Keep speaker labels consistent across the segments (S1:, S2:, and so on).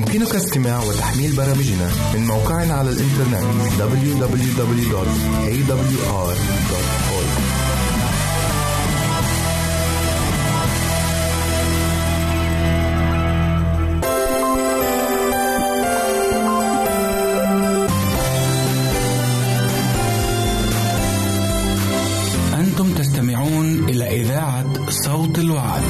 S1: يمكنك استماع وتحميل برامجنا من موقعنا على الإنترنت www.awr.org
S2: أنتم تستمعون إلى إذاعة صوت الوعد.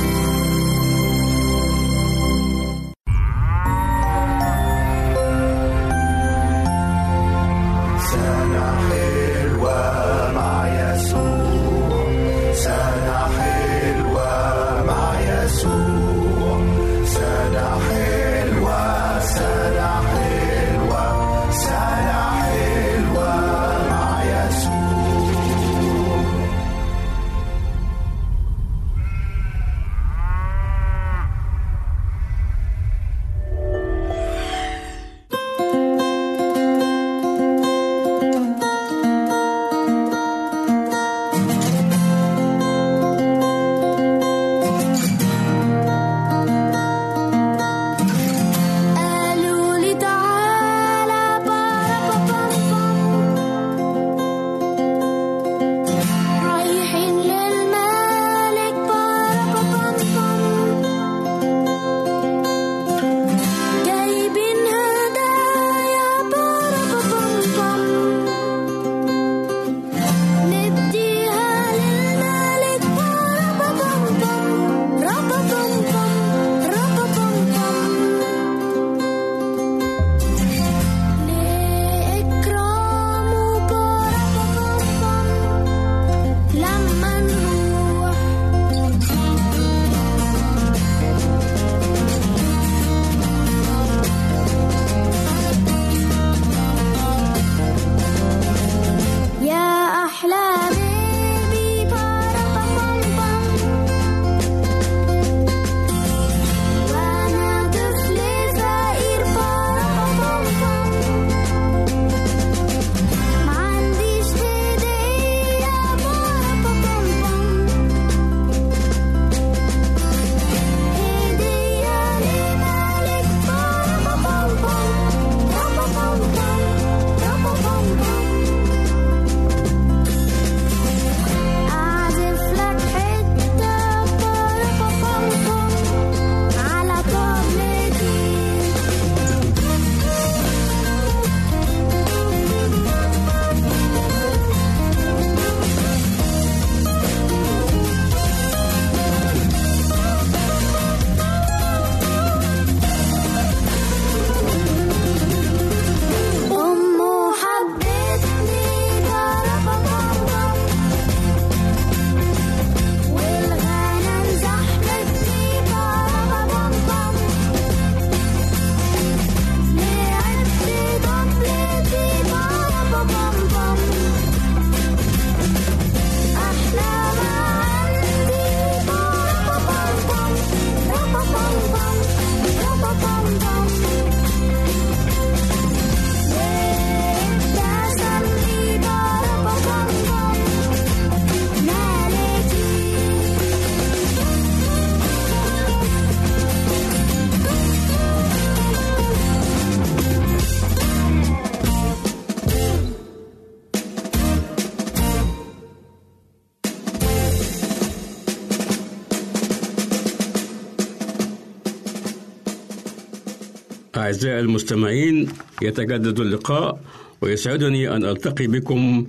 S3: أعزائي المستمعين يتجدد اللقاء ويسعدني أن ألتقي بكم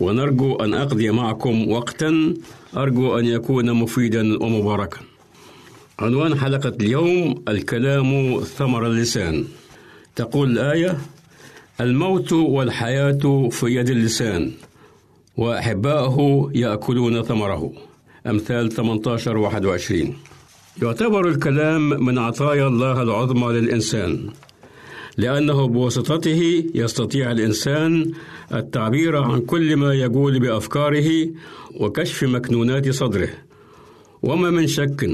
S3: ونرجو أن أقضي معكم وقتا. أرجو أن يكون مفيدا ومباركا. عنوان حلقة اليوم الكلام ثمر اللسان. تقول الآية الموت والحياة في يد اللسان وأحباؤه يأكلون ثمره. أمثال 18 21 يعتبر الكلام من عطايا الله العظمى للإنسان لأنه بواسطته يستطيع الإنسان التعبير عن كل ما يقول بأفكاره وكشف مكنونات صدره. وما من شك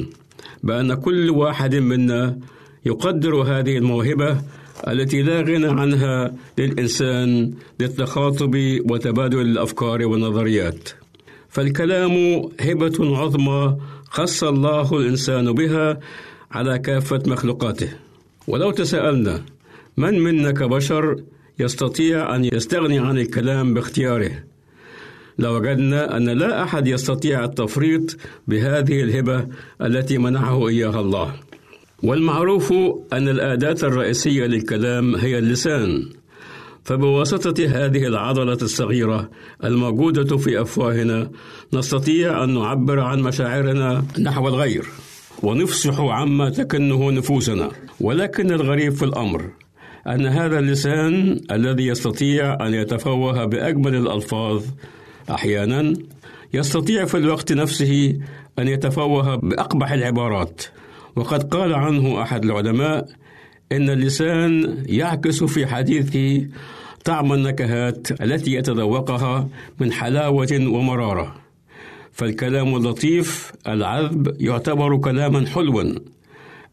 S3: بأن كل واحد منا يقدر هذه الموهبة التي لا غنى عنها للإنسان للتخاطب وتبادل الأفكار والنظريات. فالكلام هبة عظمى خص الله الإنسان بها على كافة مخلوقاته. ولو تساءلنا من منا كبشر يستطيع أن يستغني عن الكلام باختياره؟ لوجدنا أن لا أحد يستطيع التفريط بهذه الهبة التي منحه إياها الله. والمعروف أن الأداة الرئيسية للكلام هي اللسان. فبواسطة هذه العضلة الصغيرة الموجودة في أفواهنا نستطيع أن نعبر عن مشاعرنا نحو الغير ونفسح عما تكنه نفوسنا. ولكن الغريب في الأمر أن هذا اللسان الذي يستطيع أن يتفوه بأجمل الألفاظ أحيانا يستطيع في الوقت نفسه أن يتفوه بأقبح العبارات. وقد قال عنه أحد العلماء إن اللسان يعكس في حديثه طعم النكهات التي يتذوقها من حلاوة ومرارة. فالكلام اللطيف العذب يعتبر كلاما حلوا.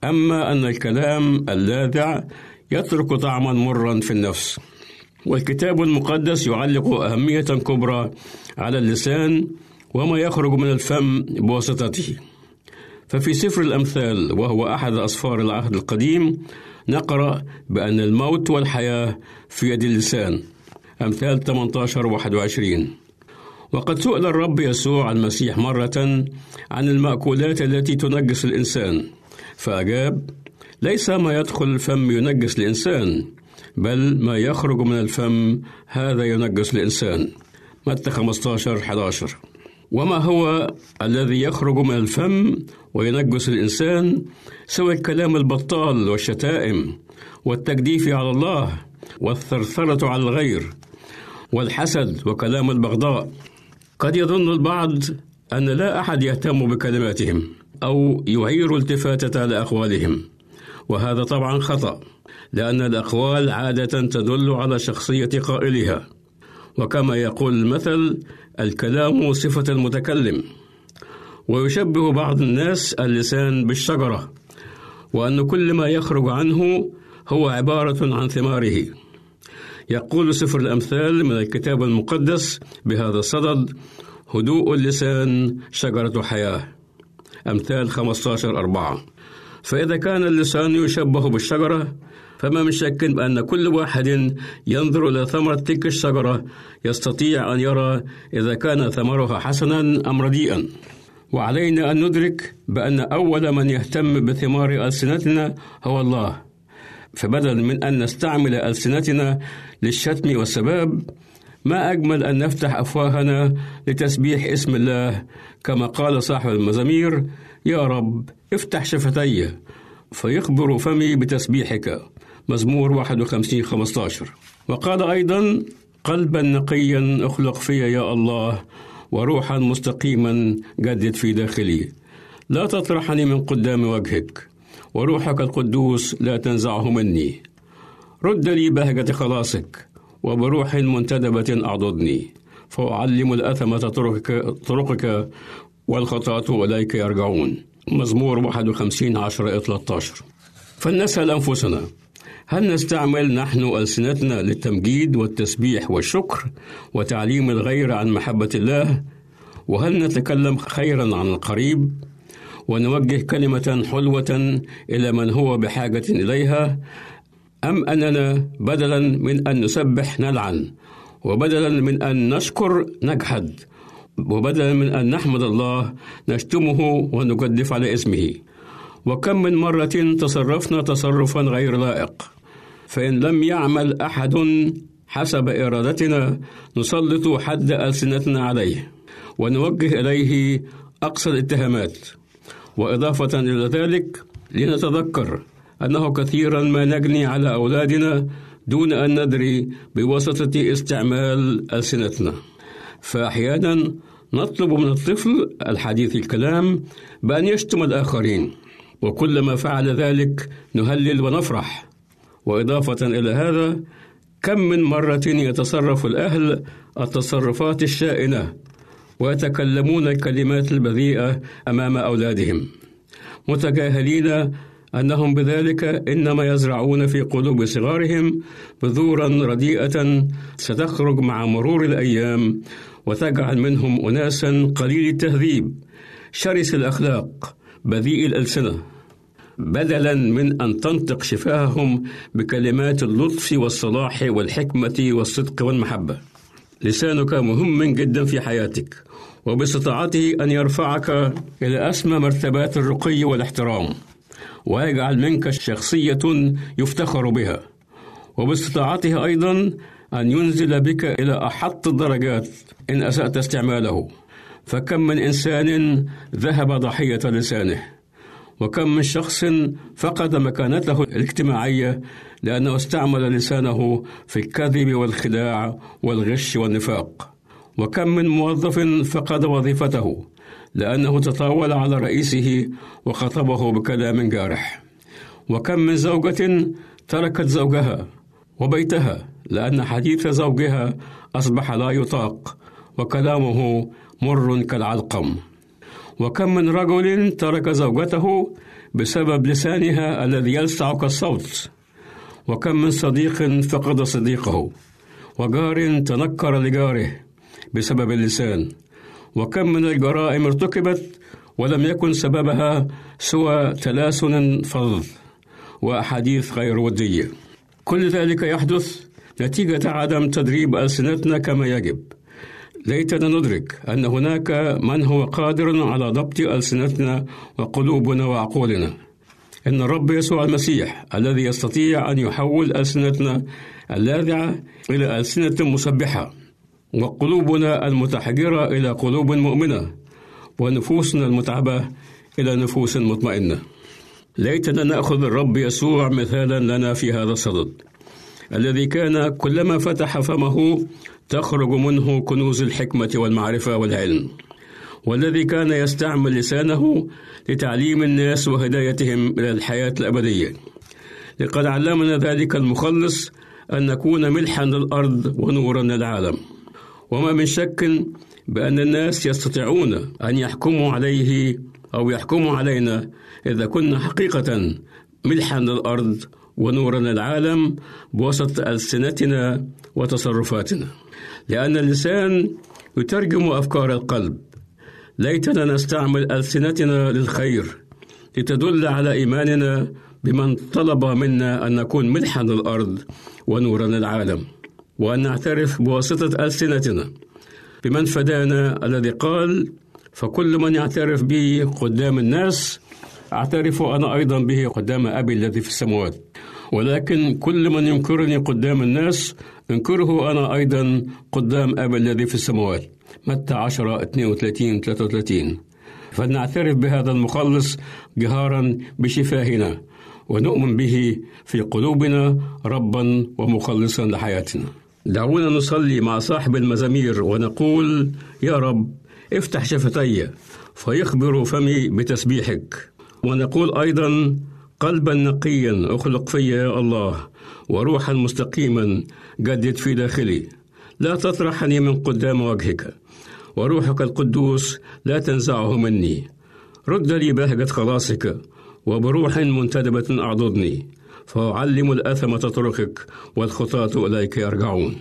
S3: أما أن الكلام اللاذع يترك طعما مرا في النفس. والكتاب المقدس يعلق أهمية كبرى على اللسان وما يخرج من الفم بواسطته. ففي سفر الأمثال وهو أحد أسفار العهد القديم نقرأ بأن الموت والحياة في يد اللسان. أمثال 18 21 وقد سئل الرب يسوع المسيح مرة عن المأكولات التي تنجس الإنسان. فأجاب ليس ما يدخل الفم ينجس الإنسان بل ما يخرج من الفم هذا ينجس الإنسان. متى 15 11 وما هو الذي يخرج من الفم؟ وينجس الإنسان سوى الكلام البطال والشتائم والتجديف على الله والثرثرة على الغير والحسد وكلام البغضاء. قد يظن البعض أن لا أحد يهتم بكلماتهم أو يعير التفاتة لأقوالهم وهذا طبعا خطأ لأن الأقوال عادة تدل على شخصية قائلها. وكما يقول المثل الكلام صفة المتكلم. ويشبه بعض الناس اللسان بالشجرة وأن كل ما يخرج عنه هو عبارة عن ثماره. يقول سفر الأمثال من الكتاب المقدس بهذا الصدد هدوء اللسان شجرة حياة. أمثال 15 أربعة. فإذا كان اللسان يشبه بالشجرة فما من شك بأن كل واحد ينظر إلى ثمرة تلك الشجرة يستطيع أن يرى إذا كان ثمرها حسنا أم رديئا. وعلينا أن ندرك بأن أول من يهتم بثمار ألسنتنا هو الله. فبدلا من أن نستعمل ألسنتنا للشتم والسباب ما أجمل أن نفتح أفواهنا لتسبيح اسم الله كما قال صاحب المزامير يا رب افتح شفتي فيخبر فمي بتسبيحك. مزمور 51 15 وقال أيضا قلبا نقيا أخلق في يا الله. وروحا مستقيما جدد في داخلي. لا تطرحني من قدام وجهك وروحك القدوس لا تنزعه مني. رد لي بهجة خلاصك وبروح منتدبة أعضدني. فأعلم الأثمة طرقك, طرقك والخطاة إليك يرجعون. مزمور 51 10 13 فلنسأل أنفسنا هل نستعمل نحن ألسنتنا للتمجيد والتسبيح والشكر وتعليم الغير عن محبة الله؟ وهل نتكلم خيرا عن القريب؟ ونوجه كلمة حلوة إلى من هو بحاجة إليها؟ أم أننا بدلا من أن نسبح نلعن وبدلا من أن نشكر نجحد وبدلا من أن نحمد الله نشتمه ونجدف على اسمه وكم من مرة تصرفنا تصرفا غير لائق فإن لم يعمل أحد حسب إرادتنا نسلط حد ألسنتنا عليه ونوجه إليه أقصى الاتهامات. وإضافة إلى ذلك لنتذكر أنه كثيرا ما نجني على أولادنا دون أن ندري بواسطة استعمال ألسنتنا. فأحيانا نطلب من الطفل الحديث الكلام بأن يشتم الآخرين وكلما فعل ذلك نهلل ونفرح. وإضافة إلى هذا كم من مرة يتصرف الأهل التصرفات الشائنة ويتكلمون الكلمات البذيئة أمام أولادهم متجاهلين أنهم بذلك إنما يزرعون في قلوب صغارهم بذورا رديئة ستخرج مع مرور الأيام وتجعل منهم أناسا قليل التهذيب شرس الأخلاق بذيء الألسنة. بدلا من أن تنطق شفاههم بكلمات اللطف والصلاح والحكمة والصدق والمحبة. لسانك مهم جدا في حياتك وباستطاعته أن يرفعك إلى أسمى مرتبات الرقي والاحترام ويجعل منك شخصية يفتخر بها. وباستطاعته أيضا أن ينزل بك إلى أحط الدرجات إن أسأت استعماله. فكم من إنسان ذهب ضحية لسانه. وكم من شخص فقد مكانته الاجتماعية لأنه استعمل لسانه في الكذب والخداع والغش والنفاق. وكم من موظف فقد وظيفته لأنه تطاول على رئيسه وخطبه بكلام جارح. وكم من زوجة تركت زوجها وبيتها لأن حديث زوجها أصبح لا يطاق وكلامه مر كالعلقم. وكم من رجل ترك زوجته بسبب لسانها الذي يلسع كالصوت وكم من صديق فقد صديقه. وجار تنكر لجاره بسبب اللسان. وكم من الجرائم ارتكبت ولم يكن سببها سوى تلاسن فظ وأحاديث غير ودية. كل ذلك يحدث نتيجة عدم تدريب ألسنتنا كما يجب. ليتنا ندرك أن هناك من هو قادر على ضبط ألسنتنا وقلوبنا وعقولنا. إن الرب يسوع المسيح الذي يستطيع أن يحول ألسنتنا اللاذعة إلى ألسنة مسبحة وقلوبنا المتحجرة إلى قلوب مؤمنة ونفوسنا المتعبة إلى نفوس مطمئنة. ليتنا نأخذ الرب يسوع مثالا لنا في هذا الصدد الذي كان كلما فتح فمه تخرج منه كنوز الحكمة والمعرفة والعلم والذي كان يستعمل لسانه لتعليم الناس وهدايتهم إلى الحياة الأبدية. لقد علمنا ذلك المخلص أن نكون ملحا للأرض ونورا للعالم. وما من شك بأن الناس يستطيعون أن يحكموا عليه أو يحكموا علينا إذا كنا حقيقة ملحا للأرض ونورا للعالم بوسط ألسنتنا وتصرفاتنا. لأن اللسان يترجم أفكار القلب. ليتنا نستعمل ألسنتنا للخير لتدل على إيماننا بمن طلب منا أن نكون ملحا للأرض ونورا للعالم وأن نعترف بواسطة ألسنتنا. بمن فدانا الذي قال فكل من يعترف بي قدام الناس أعترف أنا أيضا به قدام أبي الذي في السماوات. ولكن كل من ينكرني قدام الناس انكره أنا أيضا قدام أبي الذي في السماوات. متى 10 32 33 فلنعترف بهذا المخلص جهارا بشفاهنا ونؤمن به في قلوبنا ربا ومخلصا لحياتنا. دعونا نصلي مع صاحب المزامير ونقول يا رب افتح شفتي فيخبر فمي بتسبيحك. ونقول أيضا قلبا نقيا أخلق في يا الله وروحا مستقيما جدد في داخلي. لا تطرحني من قدام وجهك وروحك القدوس لا تنزعه مني. رد لي بهجة خلاصك وبروح منتدبة أعضدني. فأعلم الأثمة طرقك والخطاة إليك يرجعون.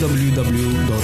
S4: www.awr.org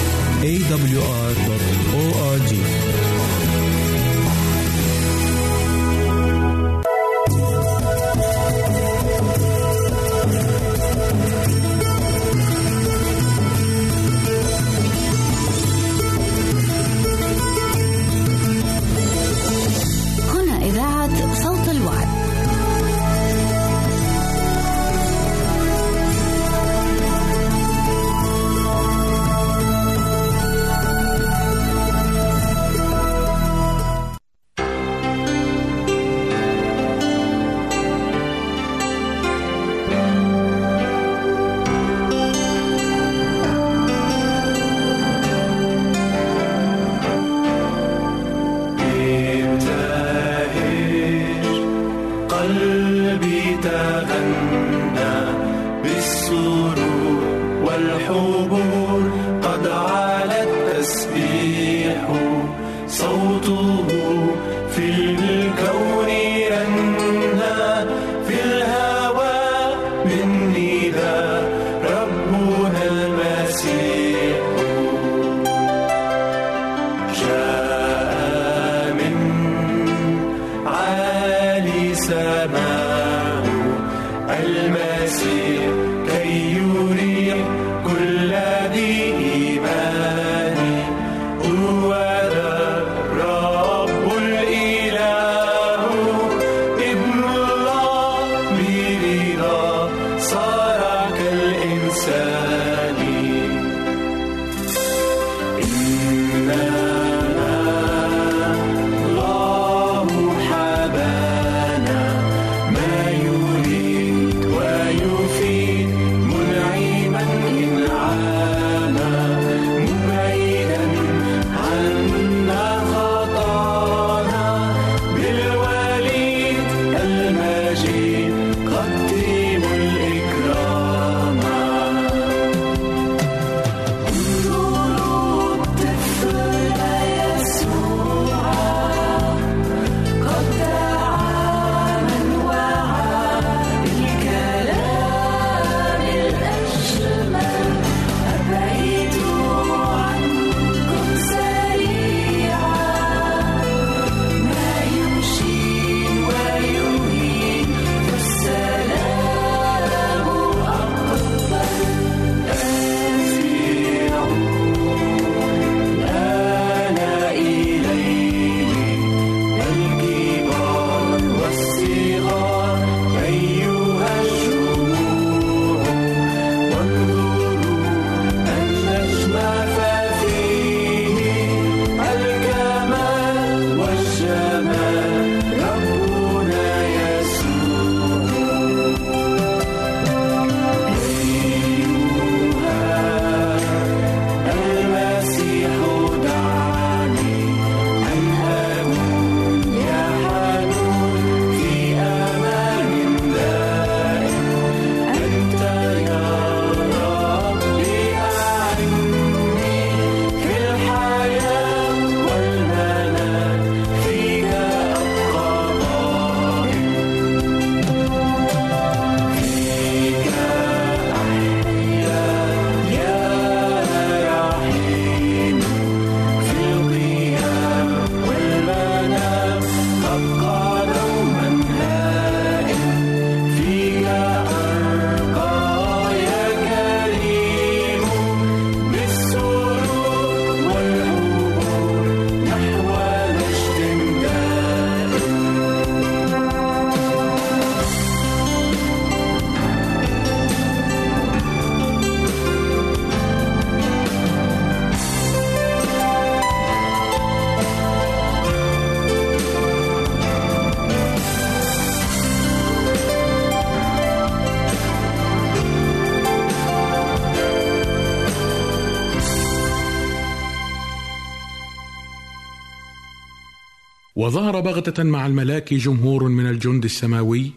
S5: وظهر بغتة مع الملاك جمهور من الجند السماوي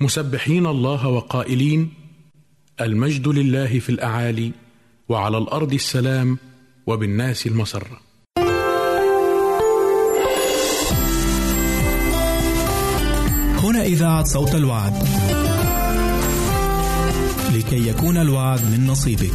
S5: مسبحين الله وقائلين المجد لله في الأعالي وعلى الأرض السلام وبالناس المسره
S4: هنا إذاعة صوت الوعد. لكي يكون الوعد من نصيبك.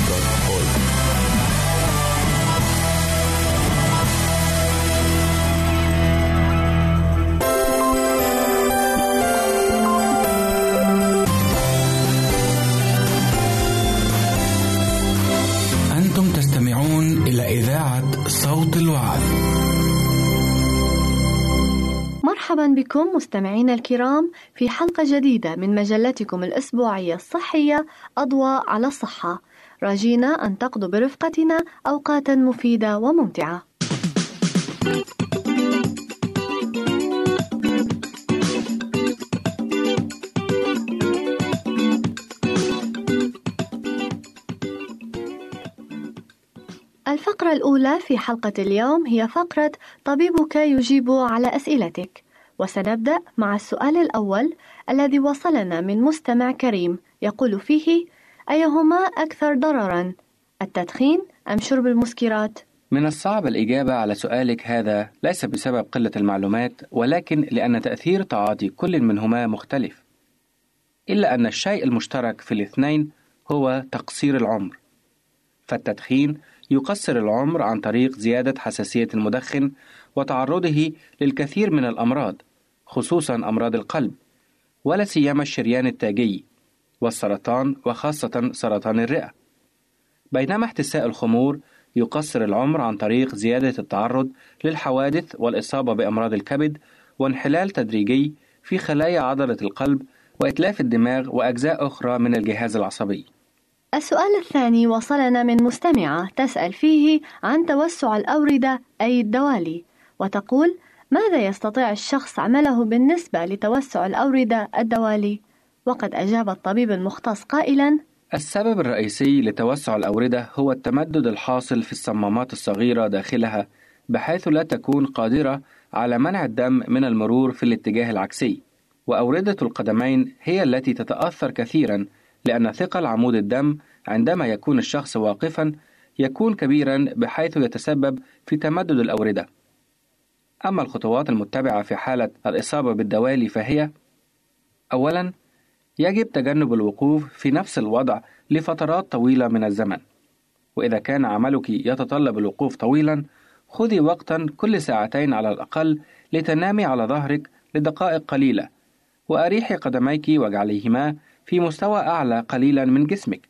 S6: مرحبا بكم مستمعينا الكرام في حلقة جديدة من مجلتكم الأسبوعية الصحية أضواء على الصحة. راجينا أن تقضوا برفقتنا أوقاتا مفيدة وممتعة. الفقرة الأولى في حلقة اليوم هي فقرة طبيبك يجيب على أسئلتك. وسنبدأ مع السؤال الأول الذي وصلنا من مستمع كريم يقول فيه أيهما أكثر ضررا التدخين أم شرب المسكرات؟
S7: من الصعب الإجابة على سؤالك هذا ليس بسبب قلة المعلومات ولكن لأن تأثير تعاطي كل منهما مختلف إلا أن الشيء المشترك في الاثنين هو تقصير العمر فالتدخين يقصر العمر عن طريق زيادة حساسية المدخن وتعرضه للكثير من الأمراض خصوصا أمراض القلب ولا سيما الشريان التاجي والسرطان وخاصة سرطان الرئة بينما احتساء الخمور يقصر العمر عن طريق زيادة التعرض للحوادث والإصابة بأمراض الكبد وانحلال تدريجي في خلايا عضلة القلب وإتلاف الدماغ وأجزاء أخرى من الجهاز العصبي.
S6: السؤال الثاني وصلنا من مستمعة تسأل فيه عن توسع الأوردة أي الدوالي وتقول ماذا يستطيع الشخص عمله بالنسبة لتوسع الأوردة الدوالي؟ وقد أجاب الطبيب المختص قائلا
S7: السبب الرئيسي لتوسع الأوردة هو التمدد الحاصل في الصمامات الصغيرة داخلها بحيث لا تكون قادرة على منع الدم من المرور في الاتجاه العكسي وأوردة القدمين هي التي تتأثر كثيرا لأن ثقل عمود الدم عندما يكون الشخص واقفا يكون كبيرا بحيث يتسبب في تمدد الأوردة أما الخطوات المتبعة في حالة الإصابة بالدوالي فهي أولا يجب تجنب الوقوف في نفس الوضع لفترات طويلة من الزمن. وإذا كان عملك يتطلب الوقوف طويلا خذي وقتا كل ساعتين على الأقل لتنامي على ظهرك لدقائق قليلة وأريحي قدميك واجعليهما في مستوى أعلى قليلا من جسمك.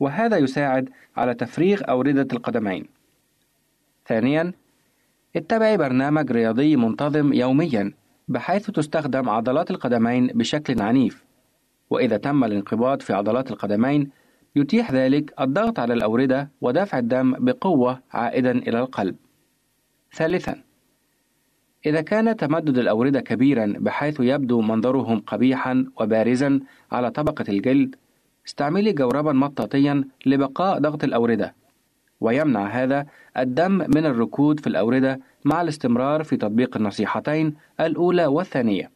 S7: وهذا يساعد على تفريغ أوردة القدمين. ثانيا اتبعي برنامج رياضي منتظم يوميا بحيث تستخدم عضلات القدمين بشكل عنيف وإذا تم الانقباض في عضلات القدمين يتيح ذلك الضغط على الأوردة ودفع الدم بقوة عائدا إلى القلب. ثالثا إذا كان تمدد الأوردة كبيرا بحيث يبدو منظرهم قبيحا وبارزا على طبقة الجلد استعملي جوربا مطاطيا لبقاء ضغط الأوردة ويمنع هذا الدم من الركود في الأوردة مع الاستمرار في تطبيق النصيحتين الأولى والثانية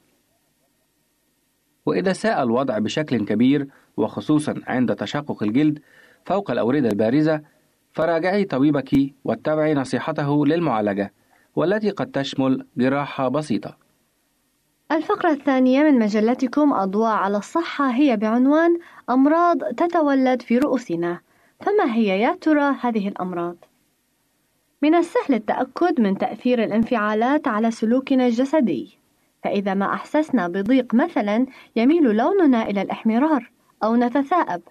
S7: وإذا ساء الوضع بشكل كبير وخصوصا عند تشقق الجلد فوق الأوردة البارزة فراجعي طبيبك واتبعي نصيحته للمعالجة والتي قد تشمل جراحة بسيطة.
S6: الفقرة الثانية من مجلتكم أضواء على الصحة هي بعنوان أمراض تتولد في رؤوسنا، فما هي يا ترى هذه الأمراض؟ من السهل التأكد من تأثير الانفعالات على سلوكنا الجسدي، فإذا ما أحسسنا بضيق مثلا يميل لوننا إلى الإحمرار أو نتثاءب،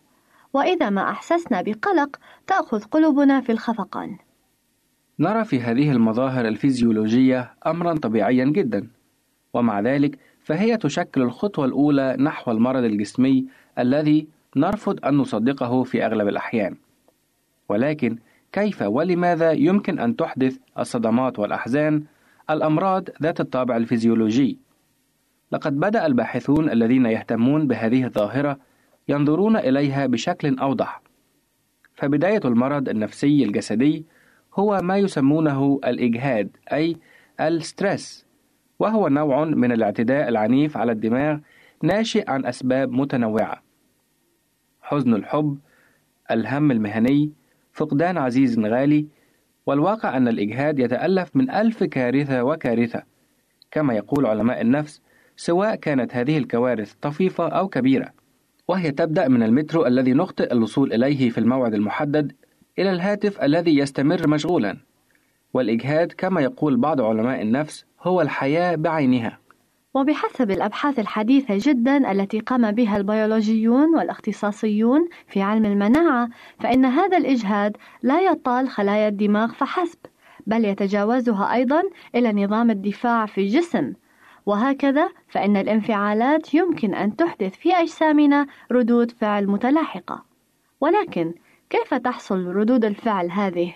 S6: وإذا ما أحسسنا بقلق تأخذ قلوبنا في الخفقان.
S7: نرى في هذه المظاهر الفيزيولوجية أمرا طبيعيا جدا ومع ذلك فهي تشكل الخطوة الأولى نحو المرض الجسمي الذي نرفض أن نصدقه في أغلب الأحيان. ولكن كيف ولماذا يمكن أن تحدث الصدمات والأحزان؟ الأمراض ذات الطابع الفيزيولوجي. لقد بدأ الباحثون الذين يهتمون بهذه الظاهرة ينظرون إليها بشكل أوضح. فبداية المرض النفسي الجسدي هو ما يسمونه الإجهاد أي ال stress وهو نوع من الاعتداء العنيف على الدماغ ناشئ عن أسباب متنوعة. حزن الحب الهم المهني فقدان عزيز غالي والواقع أن الإجهاد يتألف من ألف كارثة وكارثة. كما يقول علماء النفس سواء كانت هذه الكوارث طفيفة أو كبيرة وهي تبدأ من المترو الذي نخطئ الوصول إليه في الموعد المحدد إلى الهاتف الذي يستمر مشغولا. والإجهاد كما يقول بعض علماء النفس هو الحياة بعينها.
S6: وبحسب الأبحاث الحديثة جدا التي قام بها البيولوجيون والاختصاصيون في علم المناعة فإن هذا الإجهاد لا يطال خلايا الدماغ فحسب بل يتجاوزها أيضا إلى نظام الدفاع في الجسم. وهكذا فإن الانفعالات يمكن أن تحدث في أجسامنا ردود فعل متلاحقة. ولكن كيف تحصل ردود الفعل هذه؟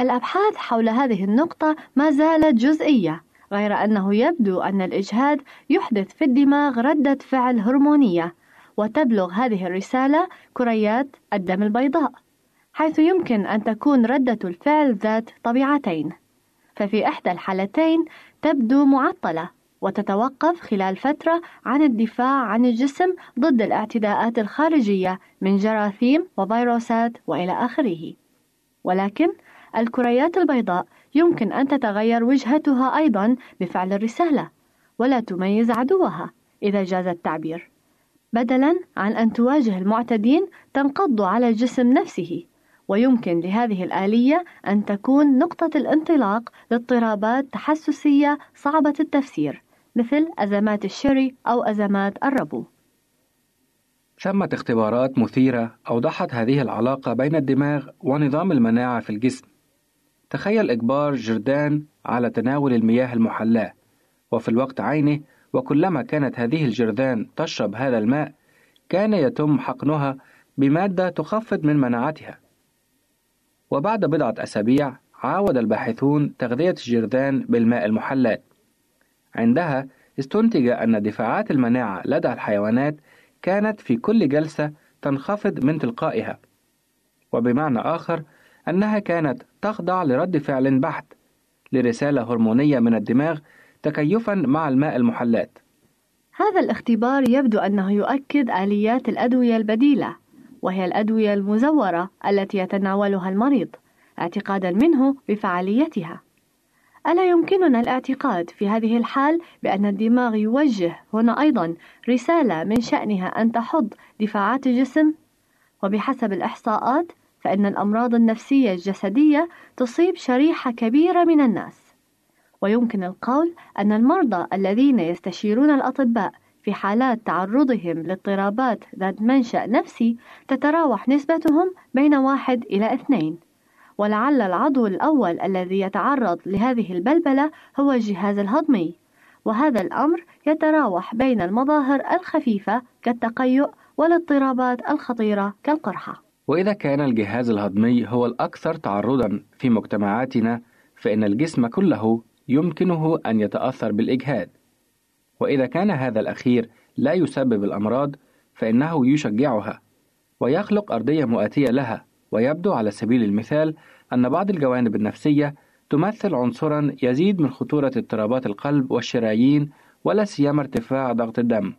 S6: الأبحاث حول هذه النقطة ما زالت جزئية. غير أنه يبدو أن الإجهاد يحدث في الدماغ ردة فعل هرمونية وتبلغ هذه الرسالة كريات الدم البيضاء حيث يمكن أن تكون ردة الفعل ذات طبيعتين. ففي إحدى الحالتين تبدو معطلة وتتوقف خلال فترة عن الدفاع عن الجسم ضد الاعتداءات الخارجية من جراثيم وفيروسات وإلى آخره. ولكن الكريات البيضاء يمكن أن تتغير وجهتها أيضا بفعل الرسالة ولا تميز عدوها إذا جاز التعبير. بدلا عن أن تواجه المعتدين تنقض على الجسم نفسه ويمكن لهذه الآلية أن تكون نقطة الانطلاق لاضطرابات تحسسية صعبة التفسير مثل أزمات الشري أو أزمات الربو.
S7: ثمة اختبارات مثيرة أوضحت هذه العلاقة بين الدماغ ونظام المناعة في الجسم. تخيل إجبار جردان على تناول المياه المحلاة. وفي الوقت عينه وكلما كانت هذه الجرذان تشرب هذا الماء كان يتم حقنها بمادة تخفض من مناعتها. وبعد بضعة أسابيع عاود الباحثون تغذية الجرذان بالماء المحلات. عندها استنتج أن دفاعات المناعة لدى الحيوانات كانت في كل جلسة تنخفض من تلقائها. وبمعنى آخر أنها كانت تخضع لرد فعل بحت لرسالة هرمونية من الدماغ تكيفا مع الماء المحلات
S6: هذا الاختبار يبدو أنه يؤكد آليات الأدوية البديلة وهي الأدوية المزورة التي يتناولها المريض اعتقادا منه بفعاليتها ألا يمكننا الاعتقاد في هذه الحال بأن الدماغ يوجه هنا أيضا رسالة من شأنها أن تحض دفاعات الجسم؟ وبحسب الإحصاءات فإن الأمراض النفسية الجسدية تصيب شريحة كبيرة من الناس. ويمكن القول أن المرضى الذين يستشيرون الأطباء في حالات تعرضهم لاضطرابات ذات منشأ نفسي تتراوح نسبتهم بين واحد إلى اثنين. ولعل العضو الأول الذي يتعرض لهذه البلبلة هو الجهاز الهضمي. وهذا الأمر يتراوح بين المظاهر الخفيفة كالتقيؤ والاضطرابات الخطيرة كالقرحة.
S7: وإذا كان الجهاز الهضمي هو الأكثر تعرضا في مجتمعاتنا فإن الجسم كله يمكنه أن يتأثر بالإجهاد. وإذا كان هذا الأخير لا يسبب الأمراض فإنه يشجعها ويخلق أرضية مؤاتية لها. ويبدو على سبيل المثال أن بعض الجوانب النفسية تمثل عنصرا يزيد من خطورة اضطرابات القلب والشرايين ولا سيما ارتفاع ضغط الدم.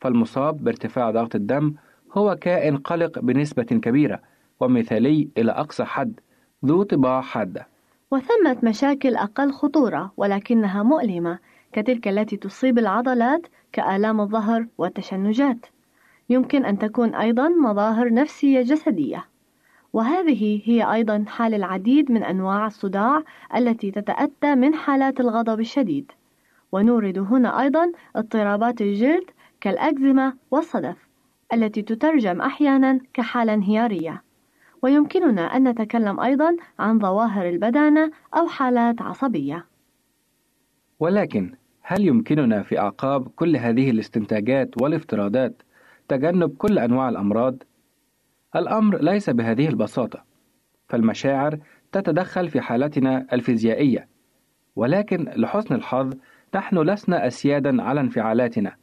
S7: فالمصاب بارتفاع ضغط الدم هو كائن قلق بنسبة كبيرة ومثالي إلى أقصى حد ذو طباع حادة.
S6: وثمة مشاكل أقل خطورة ولكنها مؤلمة كتلك التي تصيب العضلات كآلام الظهر والتشنجات. يمكن أن تكون أيضا مظاهر نفسية جسدية. وهذه هي أيضا حال العديد من أنواع الصداع التي تتأتى من حالات الغضب الشديد. ونورد هنا أيضا اضطرابات الجلد كالأكزيما والصدف. التي تترجم أحيانا كحالة انهيارية. ويمكننا أن نتكلم أيضا عن ظواهر البدانة أو حالات عصبية.
S7: ولكن هل يمكننا في أعقاب كل هذه الاستنتاجات والافتراضات تجنب كل أنواع الأمراض؟ الأمر ليس بهذه البساطة، فالمشاعر تتدخل في حالتنا الفيزيائية، ولكن لحسن الحظ نحن لسنا أسيادا على انفعالاتنا،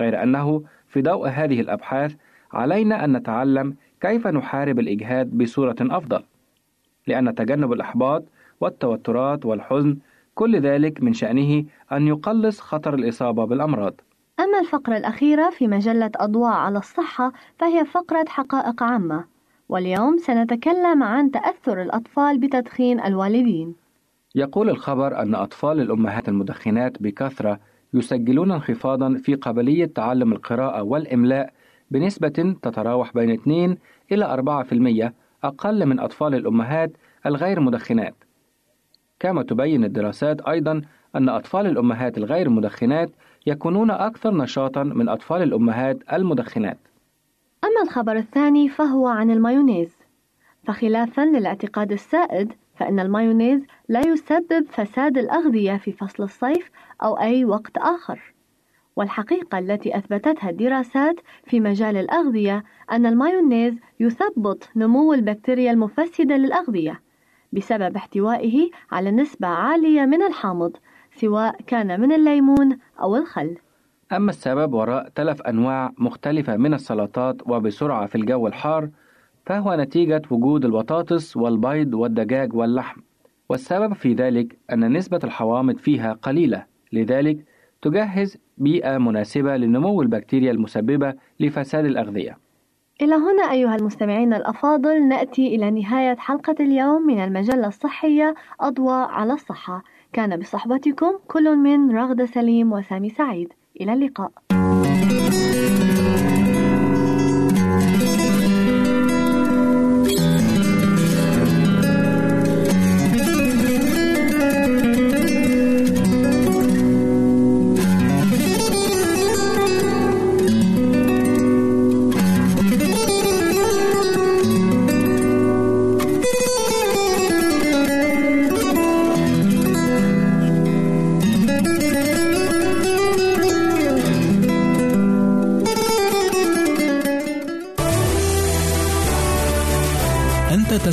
S7: غير أنه في ضوء هذه الأبحاث علينا أن نتعلم كيف نحارب الإجهاد بصورة أفضل، لأن تجنب الإحباط والتوترات والحزن كل ذلك من شأنه أن يقلص خطر الإصابة بالأمراض.
S6: أما الفقرة الأخيرة في مجلة أضواء على الصحة فهي فقرة حقائق عامة واليوم سنتكلم عن تأثر الأطفال بتدخين الوالدين
S7: يقول الخبر أن أطفال الأمهات المدخنات بكثرة يسجلون انخفاضا في قابلية تعلم القراءة والإملاء بنسبة تتراوح بين 2 إلى 4% أقل من أطفال الأمهات الغير مدخنات. كما تبين الدراسات أيضا أن أطفال الأمهات الغير مدخنات يكونون أكثر نشاطا من أطفال الأمهات المدخنات.
S6: أما الخبر الثاني فهو عن المايونيز فخلافا للاعتقاد السائد فإن المايونيز لا يسبب فساد الأغذية في فصل الصيف أو أي وقت آخر. والحقيقة التي أثبتتها الدراسات في مجال الأغذية أن المايونيز يثبط نمو البكتيريا المفسدة للأغذية بسبب احتوائه على نسبة عالية من الحامض سواء كان من الليمون أو الخل.
S7: أما السبب وراء تلف أنواع مختلفة من السلطات وبسرعة في الجو الحار فهو نتيجة وجود البطاطس والبيض والدجاج واللحم. والسبب في ذلك أن نسبة الحوامض فيها قليلة لذلك تجهز بيئة مناسبة لنمو البكتيريا المسببة لفساد الأغذية.
S6: إلى هنا أيها المستمعين الأفاضل نأتي إلى نهاية حلقة اليوم من المجلة الصحية أضواء على الصحة. كان بصحبتكم كل من رغدة سليم وسامي سعيد. إلى اللقاء.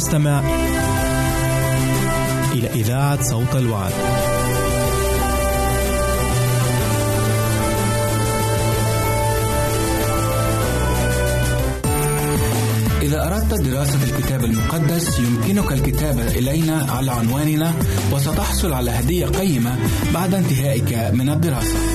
S4: أنت تستمع إلى إذاعة صوت الوعد.
S8: إذا أردت دراسة الكتاب المقدس يمكنك الكتابة إلينا على عنواننا وستحصل على هدية قيمة بعد انتهائك من الدراسة.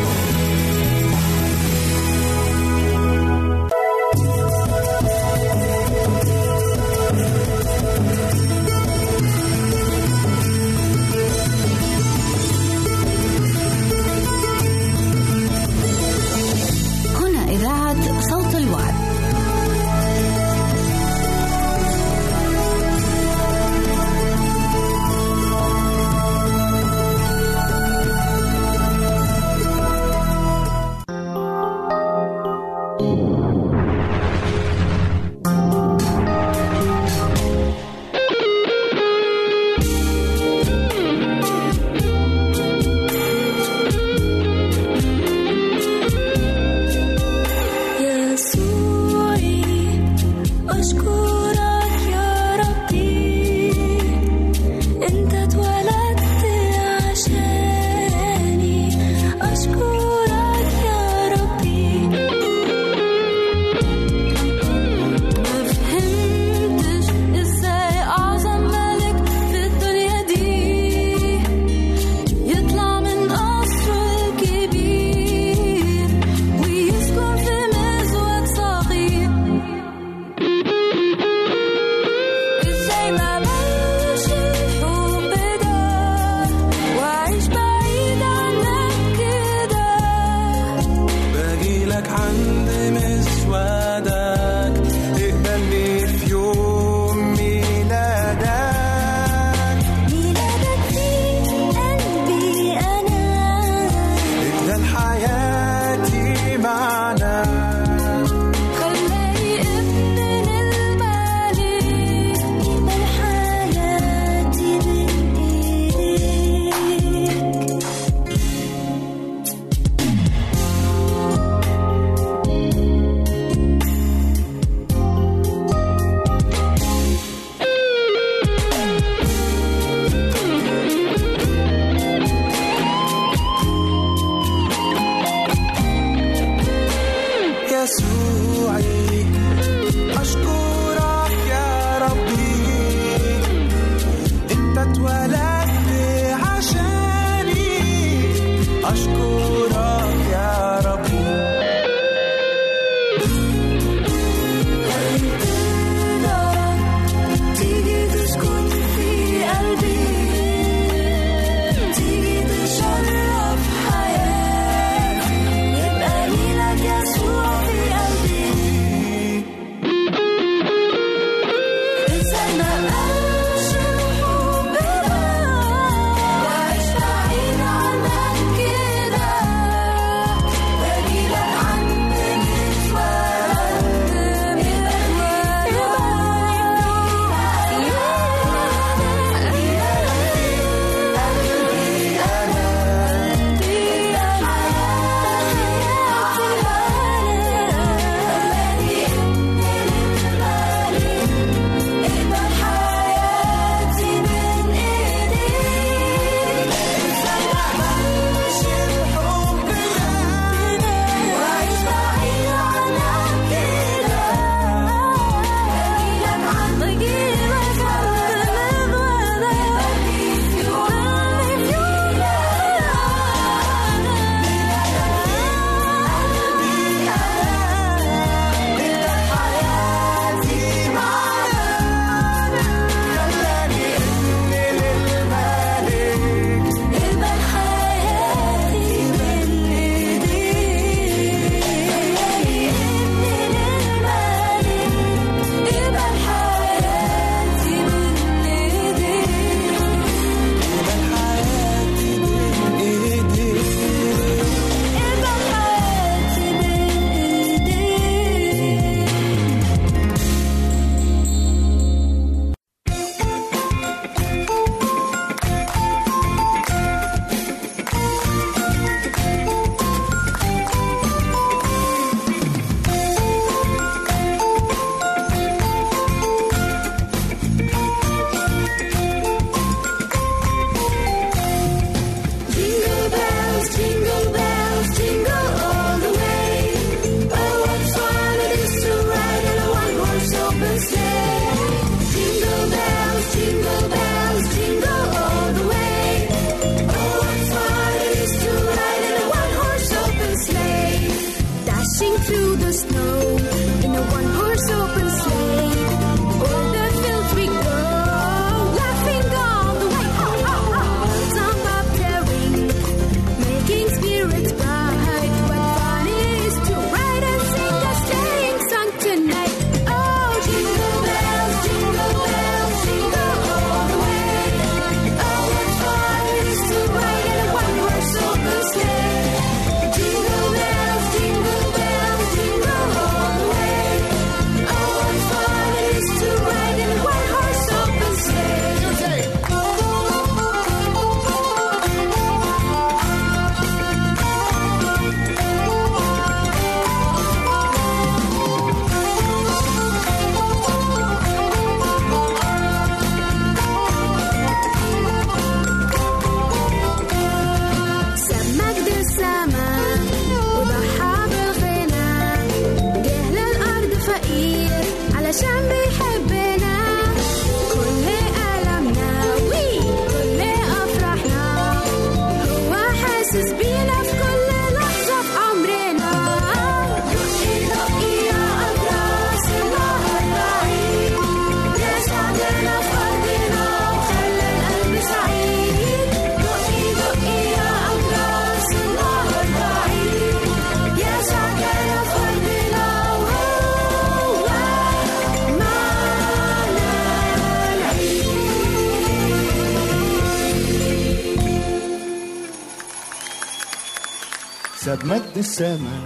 S9: ساب مد السما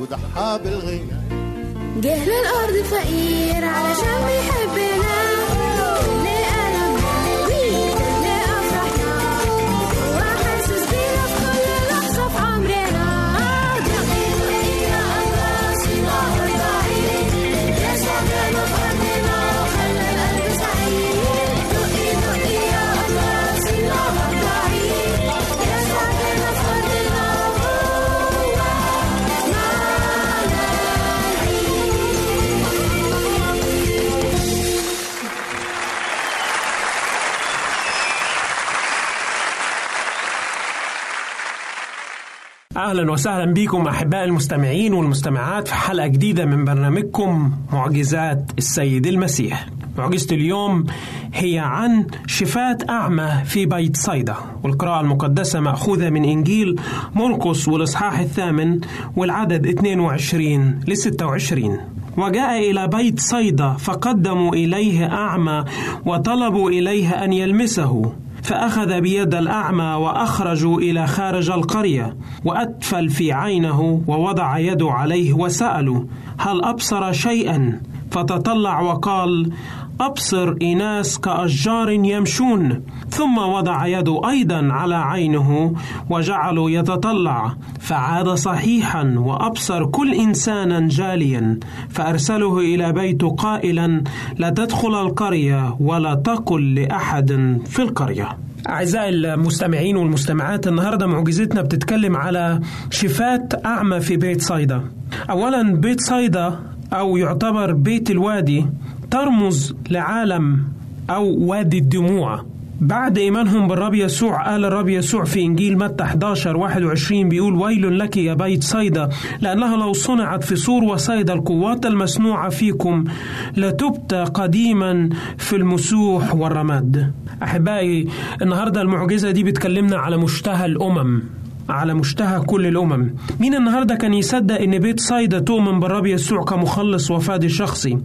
S9: وضحى بالغنى.
S2: جه للأرض فقير علشان بيحبنا.
S10: أهلا وسهلا بكم أحباء المستمعين والمستمعات في حلقة جديدة من برنامجكم معجزات السيد المسيح. معجزة اليوم هي عن شفاة أعمى في بيت صيدا والقراءة المقدسة مأخوذة من إنجيل مرقس والإصحاح الثامن والعدد 22 ل 26 وجاء إلى بيت صيدا فقدموا إليه أعمى وطلبوا إليه أن يلمسه. فأخذ بيد الأعمى وأخرجوا إلى خارج القرية وأتفل في عينه ووضع يده عليه وسألوا هل أبصر شيئا؟ فتطلع وقال أبصر إناس كأشجار يمشون. ثم وضع يده أيضا على عينه وجعله يتطلع فعاد صحيحا وأبصر كل إنسانا جاليا فأرسله إلى بيته قائلا لا تدخل القرية ولا تقل لأحد في القرية. أعزائي المستمعين والمستمعات النهاردة معجزتنا بتتكلم على شفاة أعمى في بيت صيدا. أولا بيت صيدا أو يعتبر بيت الوادي ترمز لعالم أو وادي الدموع. بعد إيمانهم بالرب يسوع قال الرب يسوع في إنجيل متى 11 21 بيقول ويل لك يا بيت صيدا لأنها لو صنعت في سور وصيدا القوات المصنوعة فيكم لتبتى قديما في المسوح والرماد. أحبائي النهاردة المعجزة دي بتكلمنا على مشتهى الأمم. على مشتهى كل الأمم. مين النهاردة كان يصدق إن بيت صيدا تؤمن بالرب يسوع كمخلص وفادي شخصي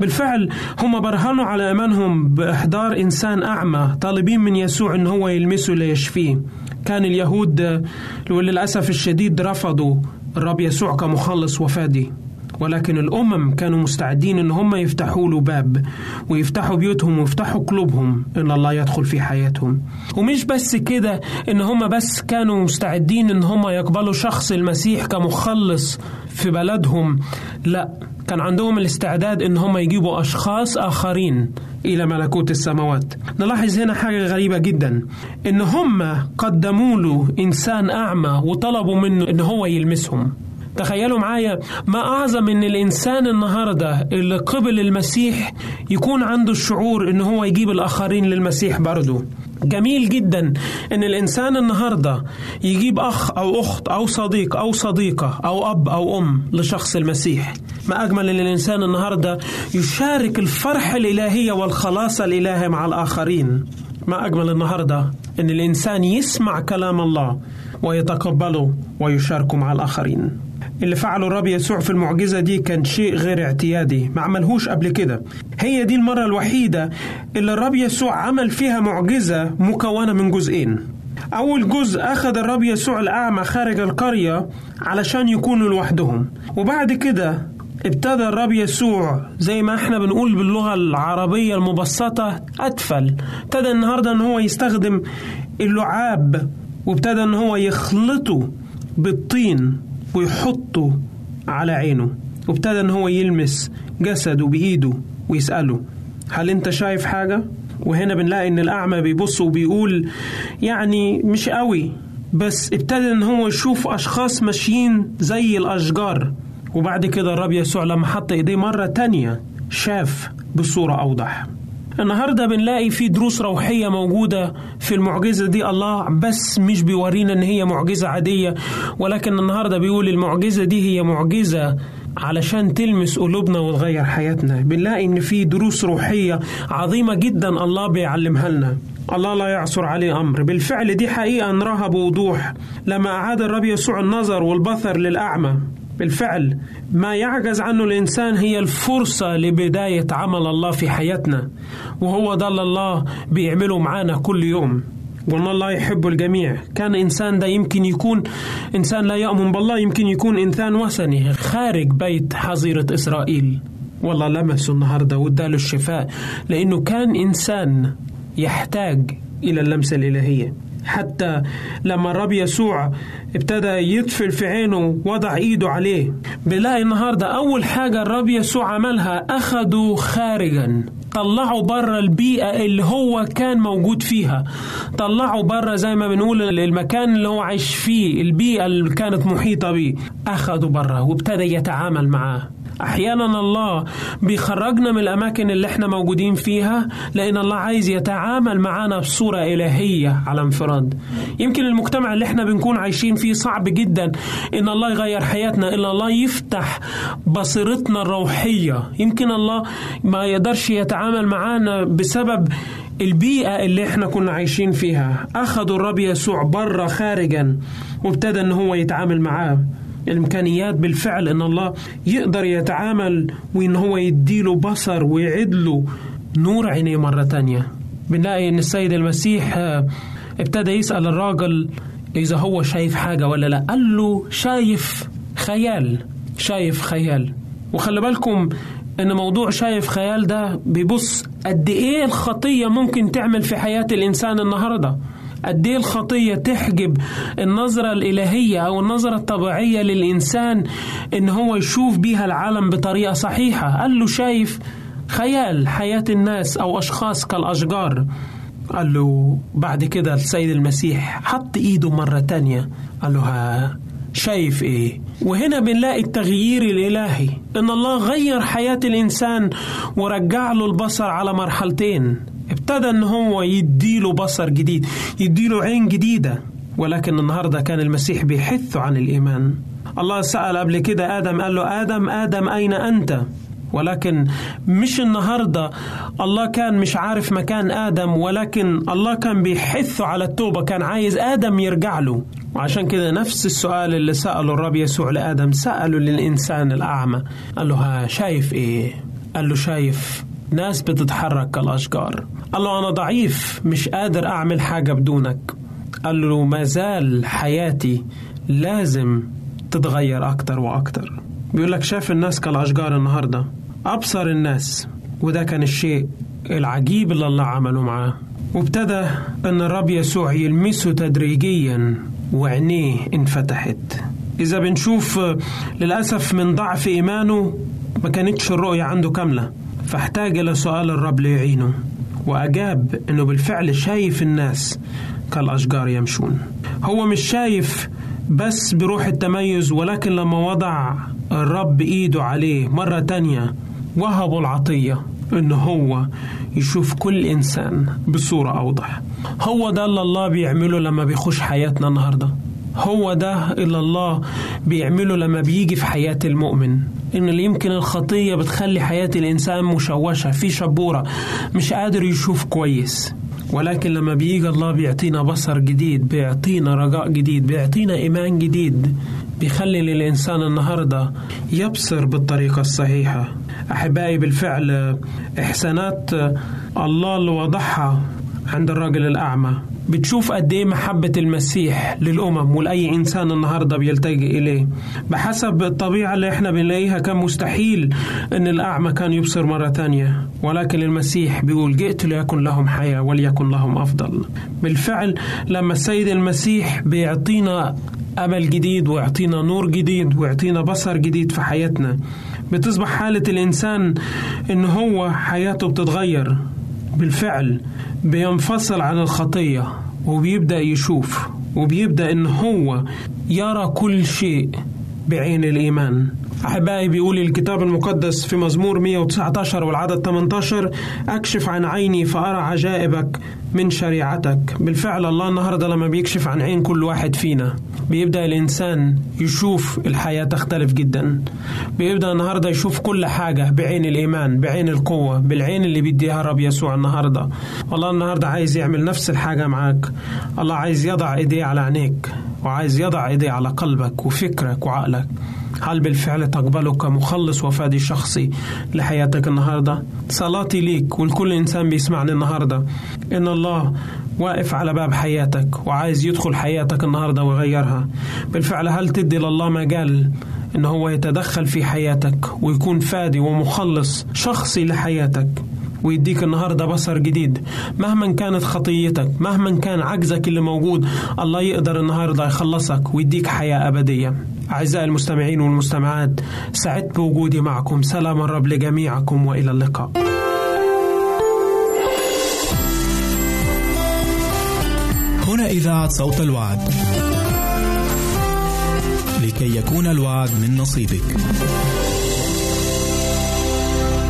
S10: بالفعل هم برهنوا على إيمانهم بإحضار إنسان أعمى طالبين من يسوع إن هو يلمسه ليشفيه. كان اليهود وللأسف الشديد رفضوا الرب يسوع كمخلص وفادي. ولكن الأمم كانوا مستعدين إن هم يفتحوا له باب ويفتحوا بيوتهم ويفتحوا قلوبهم إن الله يدخل في حياتهم. ومش بس كده إن هم بس كانوا مستعدين إن هم يقبلوا شخص المسيح كمخلص في بلدهم. لا كان عندهم الاستعداد إن هم يجيبوا أشخاص آخرين إلى ملكوت السماوات. نلاحظ هنا حاجة غريبة جدا. إن هم قدموا له إنسان أعمى وطلبوا منه إن هو يلمسهم. تخيلوا معايا ما أعظم إن الإنسان النهاردة اللي قبل المسيح يكون عنده الشعور إن هو يجيب الآخرين للمسيح برضه. جميل جدا إن الإنسان النهاردة يجيب أخ أو أخت أو صديق أو صديقة أو أب أو أم لشخص المسيح. ما أجمل إن الإنسان النهاردة يشارك الفرحة الإلهية والخلاص الإلهي مع الآخرين. ما أجمل النهاردة إن الإنسان يسمع كلام الله ويتقبله ويشاركه مع الآخرين. اللي فعله الرب يسوع في المعجزة دي كان شيء غير اعتيادي ما عملهوش قبل كده. هي دي المرة الوحيدة اللي الرب يسوع عمل فيها معجزة مكونة من جزئين. أول جزء أخذ الرب يسوع الأعمى خارج القرية علشان يكونوا لوحدهم. وبعد كده ابتدى الرب يسوع زي ما إحنا بنقول باللغة العربية المبسطة أتفل. ابتدى النهاردة إن هو يستخدم اللعاب وابتدى إن هو يخلطه بالطين. ويحطه على عينه. وابتدى إن هو يلمس جسده بإيده ويسأله هل أنت شايف حاجة؟ وهنا بنلاقي إن الأعمى بيبص وبيقول يعني مش قوي. بس ابتدى إن هو يشوف أشخاص ماشيين زي الأشجار. وبعد كده الرب يسوع لما حط إيديه مرة تانية شاف بصورة أوضح. النهارده بنلاقي في دروس روحية موجودة في المعجزة دي. الله بس مش بيورينا إن هي معجزة عادية ولكن النهارده بيقول المعجزة دي هي معجزة علشان تلمس قلوبنا وتغير حياتنا. بنلاقي إن في دروس روحية عظيمة جدا الله بيعلمها لنا. الله لا يعصر عليه أمر. بالفعل دي حقيقة نراها بوضوح. لما أعاد الرب يسوع النظر والبصر للأعمى بالفعل ما يعجز عنه الإنسان هي الفرصة لبداية عمل الله في حياتنا وهو ده الله بيعمله معانا كل يوم. وان الله يحب الجميع. كان إنسان ده يمكن يكون إنسان لا يؤمن بالله يمكن يكون إنسان وثني خارج بيت حظيرة إسرائيل. والله لمسه النهاردة واداله الشفاء لأنه كان إنسان يحتاج إلى اللمسة الإلهية. حتى لما الرب يسوع ابتدى يطفل في عينه وضع إيده عليه. بنلاقي النهارده أول حاجة الرب يسوع عملها اخده خارجا. طلعوا بره البيئة اللي هو كان موجود فيها. طلعوا بره زي ما بنقول المكان اللي هو عايش فيه البيئة اللي كانت محيطة بيه. أخدوا بره وابتدى يتعامل معاه. أحيانا الله بيخرجنا من الأماكن اللي إحنا موجودين فيها لأن الله عايز يتعامل معانا بصورة إلهية على انفراد. يمكن المجتمع اللي إحنا بنكون عايشين فيه صعب جدا إن الله يغير حياتنا إلا الله يفتح بصيرتنا الروحية. يمكن الله ما يقدرش يتعامل معانا بسبب البيئة اللي إحنا كنا عايشين فيها. أخذوا الرب يسوع بره خارجا وابتدى إن هو يتعامل معاه. الإمكانيات بالفعل أن الله يقدر يتعامل وإن هو يديله بصر ويعدله نور عينيه مرة تانية. بنلاقي إن السيد المسيح آه، ابتدى يسأل الراجل إذا هو شايف حاجة ولا لا. قال له شايف خيال شايف خيال. وخلي بالكم إن موضوع شايف خيال ده بيبص قد إيه الخطية ممكن تعمل في حياة الإنسان النهارده. قد إيه الخطيه تحجب النظرة الإلهية أو النظرة الطبيعية للإنسان إن هو يشوف بيها العالم بطريقة صحيحة. قال له شايف خيال حياة الناس أو أشخاص كالأشجار. قال له بعد كده السيد المسيح حط إيده مرة تانية. قال له ها شايف إيه؟ وهنا بنلاقي التغيير الإلهي إن الله غير حياة الإنسان ورجع له البصر على مرحلتين. ابتدى إن هو يديله بصر جديد يديله عين جديدة ولكن النهارده كان المسيح بيحثه عن الإيمان. الله سأل قبل كده آدم قال له آدم آدم أين أنت؟ ولكن مش النهارده الله كان مش عارف مكان آدم ولكن الله كان بيحثه على التوبة كان عايز آدم يرجع له. وعشان كده نفس السؤال اللي سأله الرب يسوع لآدم سأله للإنسان الأعمى قال له ها شايف إيه؟ قال له شايف ناس بتتحرك كالأشجار. قال له أنا ضعيف مش قادر أعمل حاجة بدونك. قال له ما زال حياتي لازم تتغير أكتر وأكتر. بيقول لك شاف الناس كالأشجار النهارده. أبصر الناس وده كان الشيء العجيب اللي الله عمله معاه. وابتدى إن الرب يسوع يلمسه تدريجيا وعينيه انفتحت. إذا بنشوف للأسف من ضعف إيمانه ما كانتش الرؤية عنده كاملة. فاحتاج إلى سؤال الرب ليعينه وأجاب إنه بالفعل شايف الناس كالأشجار يمشون. هو مش شايف بس بروح التميز ولكن لما وضع الرب إيده عليه مرة تانية وهبه العطية إن هو يشوف كل إنسان بصورة أوضح. هو ده اللي الله بيعمله لما بيخش حياتنا النهارده. هو ده اللي الله بيعمله لما بيجي في حياة المؤمن. إن اللي يمكن الخطية بتخلي حياة الإنسان مشوشة في شبورة مش قادر يشوف كويس. ولكن لما بيجي الله بيعطينا بصر جديد بيعطينا رجاء جديد بيعطينا إيمان جديد بيخلي للإنسان النهاردة يبصر بالطريقة الصحيحة. أحبائي بالفعل إحسانات الله اللي وضعها عند الراجل الأعمى. بتشوف قد إيه محبة المسيح للأمم ولأي إنسان النهاردة بيلتجئ إليه. بحسب الطبيعة اللي إحنا بنلاقيها كان مستحيل إن الأعمى كان يبصر مرة تانية. ولكن المسيح بيقول جئت ليكن لهم حياة وليكن لهم أفضل. بالفعل لما السيد المسيح بيعطينا أمل جديد ويعطينا نور جديد ويعطينا بصر جديد في حياتنا بتصبح حالة الإنسان إن هو حياته بتتغير. بالفعل بينفصل عن الخطية وبيبدأ يشوف وبيبدأ إن هو يرى كل شيء بعين الإيمان. أحبائي بيقول الكتاب المقدس في مزمور 119 والعدد 18 أكشف عن عيني فأرى عجائبك من شريعتك. بالفعل الله النهاردة لما بيكشف عن عين كل واحد فينا بيبدأ الإنسان يشوف الحياة تختلف جدا. بيبدأ النهاردة يشوف كل حاجة بعين الإيمان بعين القوة بالعين اللي بيديها الرب يسوع النهاردة. الله النهاردة عايز يعمل نفس الحاجة معاك. الله عايز يضع إيديه على عينيك وعايز يضع إيديه على قلبك وفكرك وعقلك. هل بالفعل تقبله كمخلص وفادي شخصي لحياتك النهارده؟ صلاتي ليك ولكل إنسان بيسمعني النهارده إن الله واقف على باب حياتك وعايز يدخل حياتك النهارده ويغيرها. بالفعل هل تدي لله مجال إن هو يتدخل في حياتك ويكون فادي ومخلص شخصي لحياتك؟ ويديك النهارده بصر جديد مهما كانت خطيتك مهما كان عجزك اللي موجود الله يقدر النهارده يخلصك ويديك حياة أبدية أعزائي المستمعين والمستمعات سعدت بوجودي معكم. سلام الرب لجميعكم وإلى اللقاء.
S4: هنا إذاعة صوت الوعد. لكي يكون الوعد من نصيبك.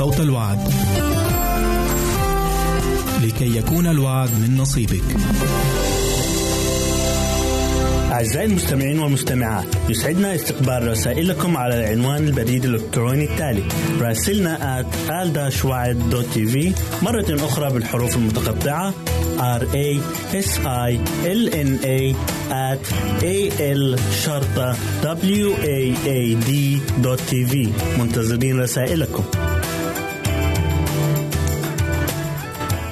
S8: صوت الوعد.
S4: لكي يكون الوعد من نصيبك.
S11: أعزائي المستمعين والمستمعات يسعدنا استقبال رسائلكم على العنوان البريد الإلكتروني التالي راسلنا at مرة أخرى بالحروف المتقطعة r a s i l n a at a l شرطة w a a d في منتظرين رسائلكم